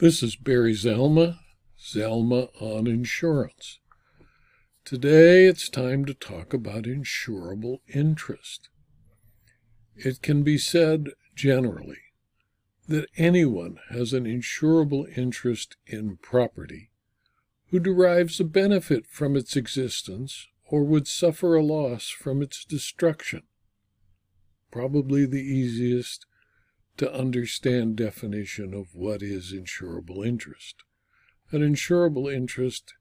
This is Barry Zalma, Zalma on Insurance. Today it's time to talk about insurable interest. It can be said generally that anyone has an insurable interest in property who derives a benefit from its existence or would suffer a loss from its destruction. Probably the easiest to understand definition of what is insurable interest. An insurable interest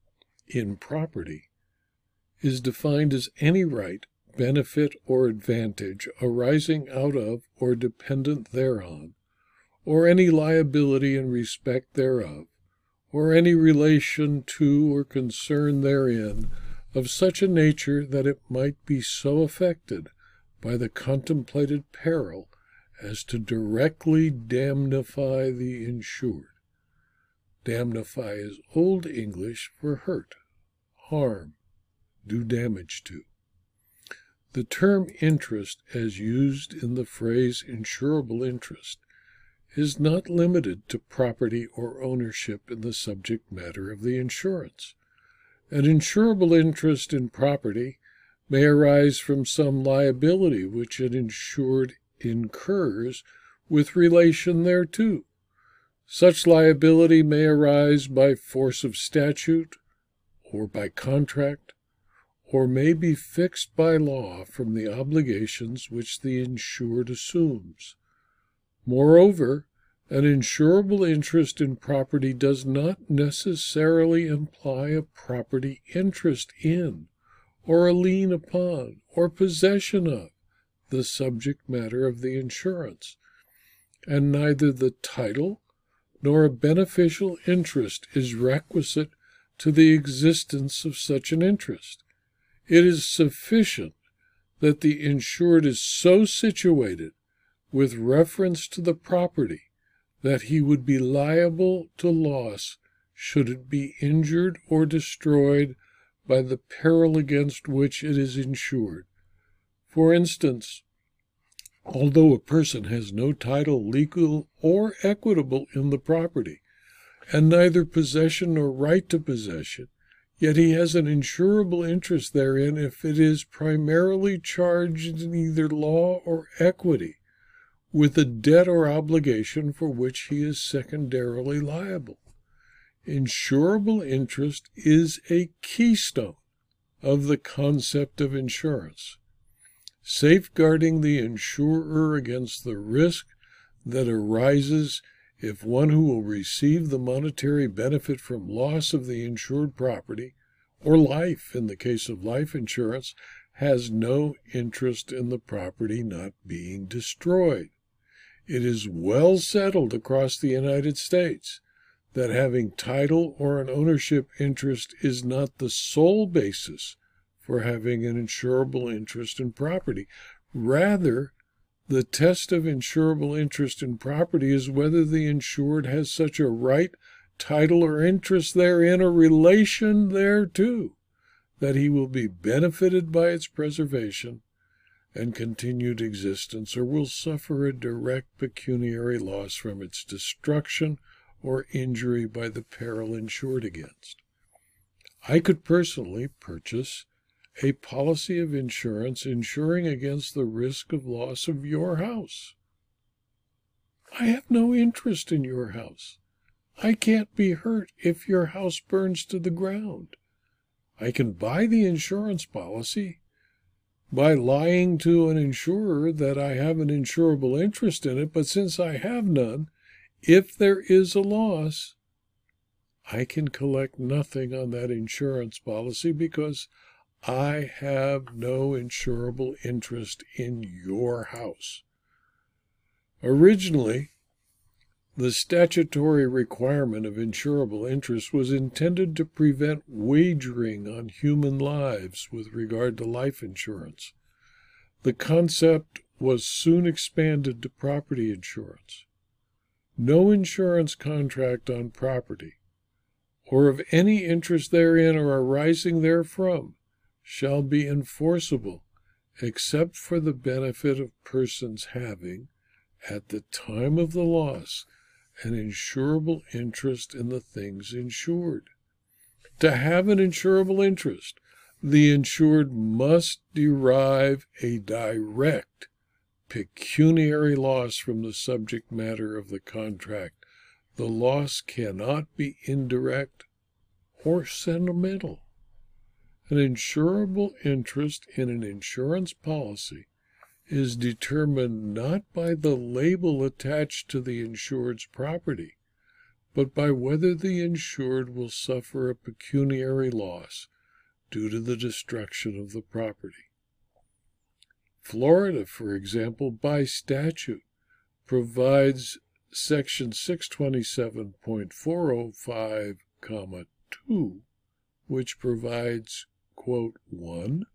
in property is defined as any right, benefit, or advantage arising out of or dependent thereon, or any liability in respect thereof, or any relation to or concern therein of such a nature that it might be so affected by the contemplated peril as to directly damnify the insured. Damnify is Old English for hurt, harm, do damage to. The term interest, as used in the phrase insurable interest, is not limited to property or ownership in the subject matter of the insurance. An insurable interest in property may arise from some liability which an insured incurs with relation thereto. Such liability may arise by force of statute or by contract, or may be fixed by law from the obligations which the insured assumes. Moreover, an insurable interest in property does not necessarily imply a property interest in, or a lien upon, or possession of the subject matter of the insurance, and neither the title nor a beneficial interest is requisite to the existence of such an interest. It is sufficient that the insured is so situated with reference to the property that he would be liable to loss should it be injured or destroyed by the peril against which it is insured. For instance, although a person has no title, legal or equitable, in the property, and neither possession nor right to possession, yet he has an insurable interest therein if it is primarily charged in either law or equity with a debt or obligation for which he is secondarily liable. Insurable interest is a keystone of the concept of insurance, safeguarding the insurer against the risk that arises if one who will receive the monetary benefit from loss of the insured property, or life in the case of life insurance, has no interest in the property not being destroyed. It is well settled across the United States that having title or an ownership interest is not the sole basis for having an insurable interest in property. Rather, the test of insurable interest in property is whether the insured has such a right, title, or interest therein, or relation thereto, that he will be benefited by its preservation and continued existence, or will suffer a direct pecuniary loss from its destruction or injury by the peril insured against. I could personally purchase a policy of insurance insuring against the risk of loss of your house. I have no interest in your house. I can't be hurt if your house burns to the ground. I can buy the insurance policy by lying to an insurer that I have an insurable interest in it, but since I have none, if there is a loss, I can collect nothing on that insurance policy because I have no insurable interest in your house. Originally, the statutory requirement of insurable interest was intended to prevent wagering on human lives with regard to life insurance. The concept was soon expanded to property insurance. No insurance contract on property, or of any interest therein or arising therefrom, shall be enforceable except for the benefit of persons having, at the time of the loss, an insurable interest in the things insured. To have an insurable interest, the insured must derive a direct pecuniary loss from the subject matter of the contract. The loss cannot be indirect or sentimental. An insurable interest in an insurance policy is determined not by the label attached to the insured's property, but by whether the insured will suffer a pecuniary loss due to the destruction of the property. Florida, for example, by statute, provides section 627.405, comma 2, which provides quote, 1.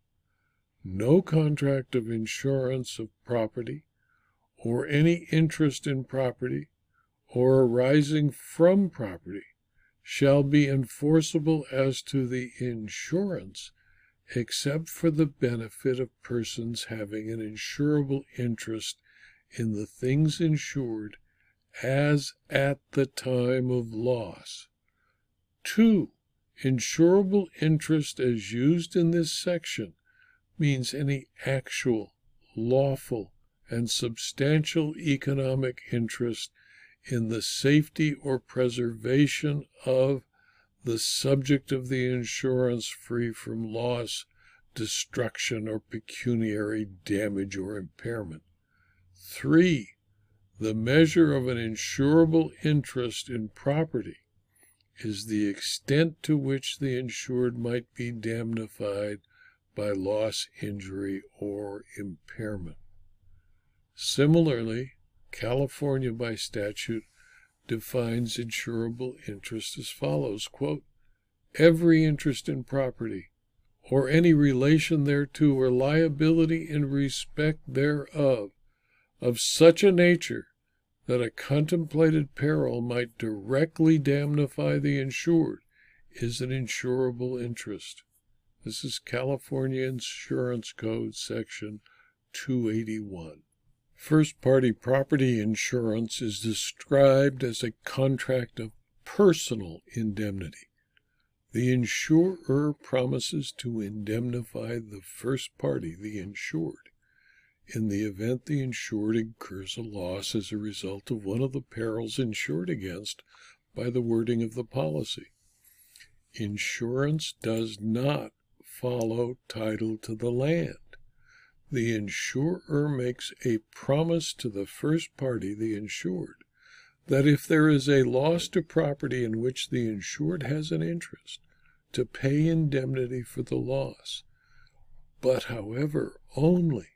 No contract of insurance of property or any interest in property or arising from property shall be enforceable as to the insurance except for the benefit of persons having an insurable interest in the things insured as at the time of loss. 2. Insurable interest as used in this section means any actual, lawful, and substantial economic interest in the safety or preservation of the subject of the insurance free from loss, destruction, or pecuniary damage or impairment. 3. The measure of an insurable interest in property is the extent to which the insured might be damnified by loss, injury, or impairment. Similarly, California by statute defines insurable interest as follows quote, Every interest in property, or any relation thereto, or liability in respect thereof, of such a nature that a contemplated peril might directly damnify the insured is an insurable interest. This is California Insurance Code, Section 281. First party property insurance is described as a contract of personal indemnity. The insurer promises to indemnify the first party, the insured, in the event the insured incurs a loss as a result of one of the perils insured against by the wording of the policy. Insurance does not follow title to the land. The insurer makes a promise to the first party, the insured, that if there is a loss to property in which the insured has an interest, to pay indemnity for the loss, but however only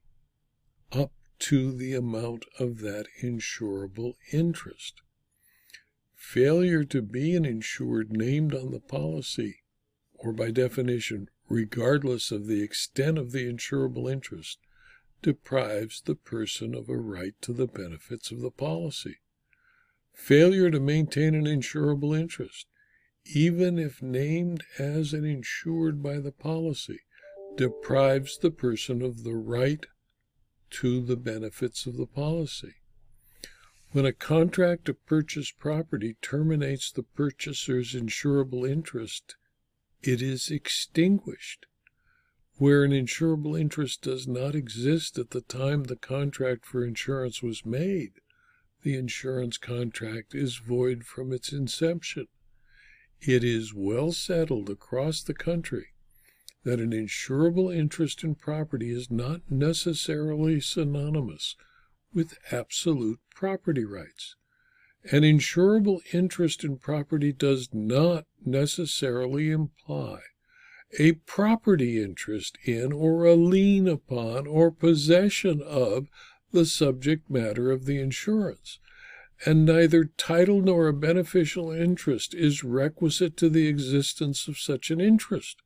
up to the amount of that insurable interest. Failure to be an insured named on the policy, or by definition, regardless of the extent of the insurable interest, deprives the person of a right to the benefits of the policy. Failure to maintain an insurable interest, even if named as an insured by the policy, deprives the person of the right to the benefits of the policy. When a contract to purchase property terminates the purchaser's insurable interest, it is extinguished. Where an insurable interest does not exist at the time the contract for insurance was made, the insurance contract is void from its inception. It is well settled across the country that an insurable interest in property is not necessarily synonymous with absolute property rights. An insurable interest in property does not necessarily imply a property interest in or a lien upon or possession of the subject matter of the insurance, and neither title nor a beneficial interest is requisite to the existence of such an interest.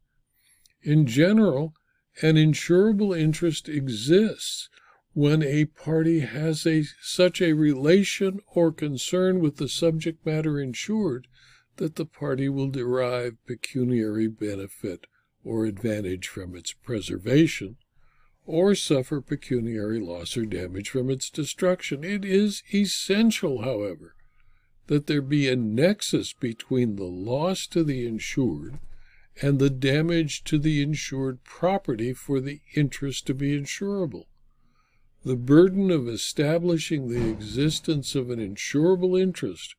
In general, an insurable interest exists when a party has a, such a relation or concern with the subject matter insured that the party will derive pecuniary benefit or advantage from its preservation, or suffer pecuniary loss or damage from its destruction. It is essential, however, that there be a nexus between the loss to the insured and the damage to the insured property for the interest to be insurable. The burden of establishing the existence of an insurable interest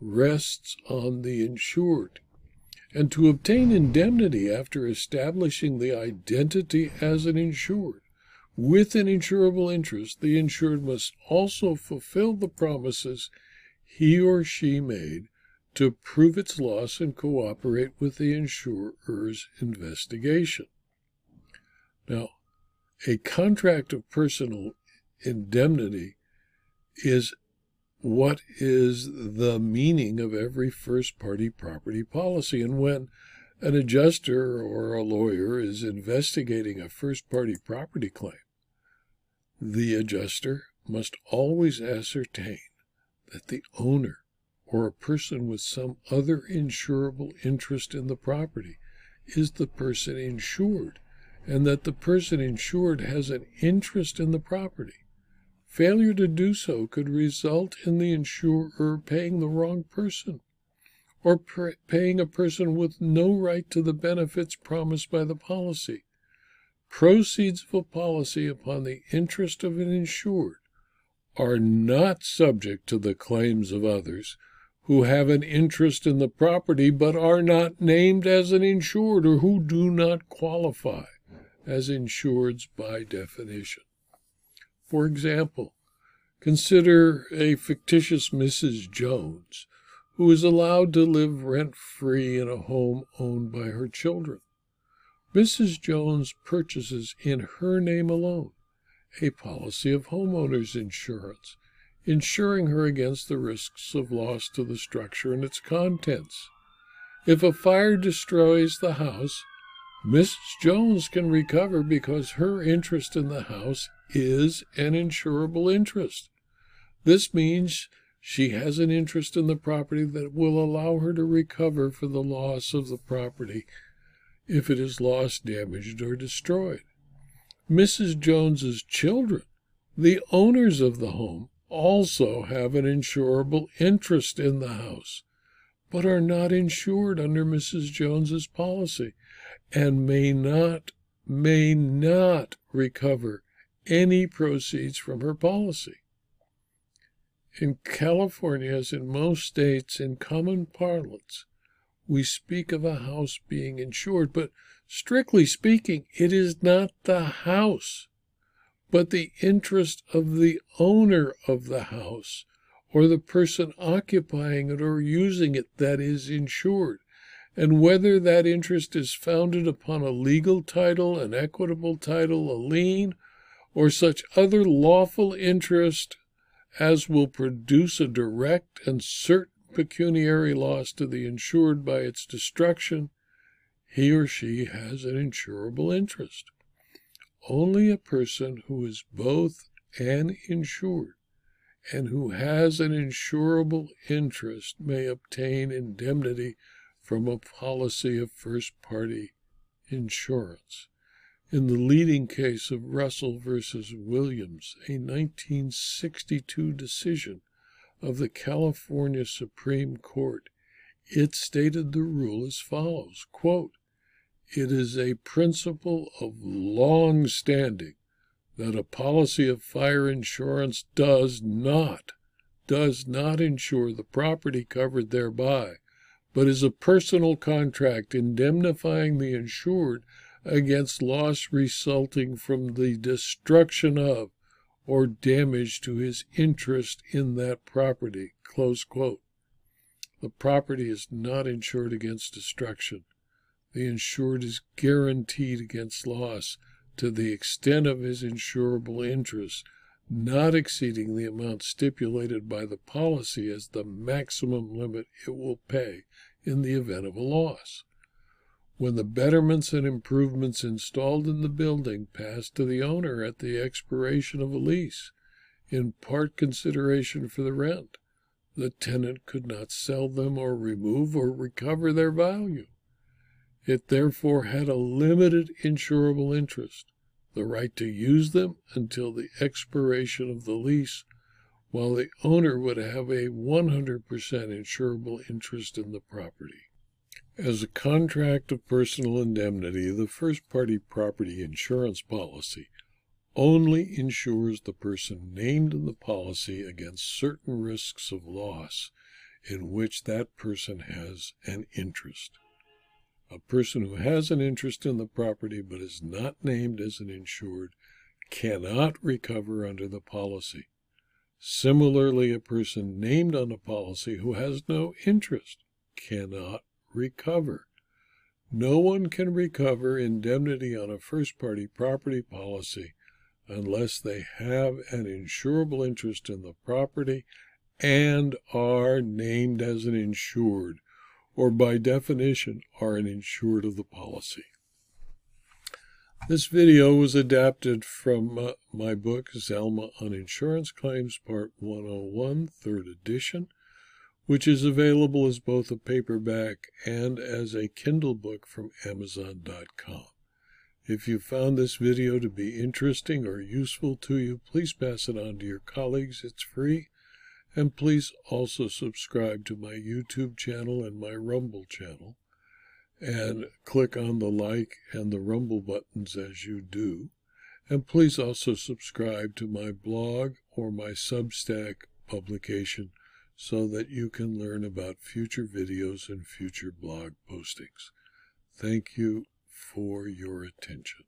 rests on the insured. And to obtain indemnity after establishing the identity as an insured with an insurable interest, the insured must also fulfill the promises he or she made to prove its loss and cooperate with the insurer's investigation. Now, a contract of personal indemnity is what is the meaning of every first party property policy. And when an adjuster or a lawyer is investigating a first party property claim, the adjuster must always ascertain that the owner or a person with some other insurable interest in the property is the person insured, and that the person insured has an interest in the property. Failure to do so could result in the insurer paying the wrong person, or paying a person with no right to the benefits promised by the policy. Proceeds of a policy upon the interest of an insured are not subject to the claims of others who have an interest in the property but are not named as an insured or who do not qualify as insureds by definition. For example, consider a fictitious Mrs. Jones who is allowed to live rent free in a home owned by her children. Mrs. Jones purchases in her name alone a policy of homeowners insurance, insuring her against the risks of loss to the structure and its contents. If a fire destroys the house, Mrs. Jones can recover because her interest in the house is an insurable interest. This means she has an interest in the property that will allow her to recover for the loss of the property if it is lost, damaged, or destroyed. Mrs. Jones's children, the owners of the home, also have an insurable interest in the house, but are not insured under Mrs. Jones's policy and may not may not recover any proceeds from her policy. In California, as in most states, in common parlance, we speak of a house being insured, but Strictly speaking, it is not the house, but the interest of the owner of the house or the person occupying it or using it that is insured, and whether that interest is founded upon a legal title, an equitable title, a lien, or such other lawful interest as will produce a direct and certain pecuniary loss to the insured by its destruction he or she has an insurable interest. Only a person who is both an insured and who has an insurable interest may obtain indemnity from a policy of first party insurance. In the leading case of Russell versus Williams, a 1962 decision of the California Supreme Court, it stated the rule as follows quote, it is a principle of long standing that a policy of fire insurance does not does not insure the property covered thereby, but is a personal contract indemnifying the insured against loss resulting from the destruction of or damage to his interest in that property. The property is not insured against destruction the insured is guaranteed against loss to the extent of his insurable interest, not exceeding the amount stipulated by the policy as the maximum limit it will pay in the event of a loss. When the betterments and improvements installed in the building pass to the owner at the expiration of a lease, in part consideration for the rent, the tenant could not sell them or remove or recover their value. It therefore had a limited insurable interest, the right to use them until the expiration of the lease, while the owner would have a 100% insurable interest in the property. As a contract of personal indemnity, the first party property insurance policy only insures the person named in the policy against certain risks of loss in which that person has an interest. A person who has an interest in the property but is not named as an insured cannot recover under the policy. Similarly, a person named on a policy who has no interest cannot recover. No one can recover indemnity on a first party property policy unless they have an insurable interest in the property and are named as an insured, or by definition are an insured of the policy. This video was adapted from uh, my book, Zalma on Insurance Claims, Part 101, third edition which is available as both a paperback and as a Kindle book from Amazon.com. If you found this video to be interesting or useful to you, please pass it on to your colleagues. It's free. And please also subscribe to my YouTube channel and my Rumble channel. And click on the like and the Rumble buttons as you do. And please also subscribe to my blog or my Substack publication so that you can learn about future videos and future blog postings. Thank you for your attention.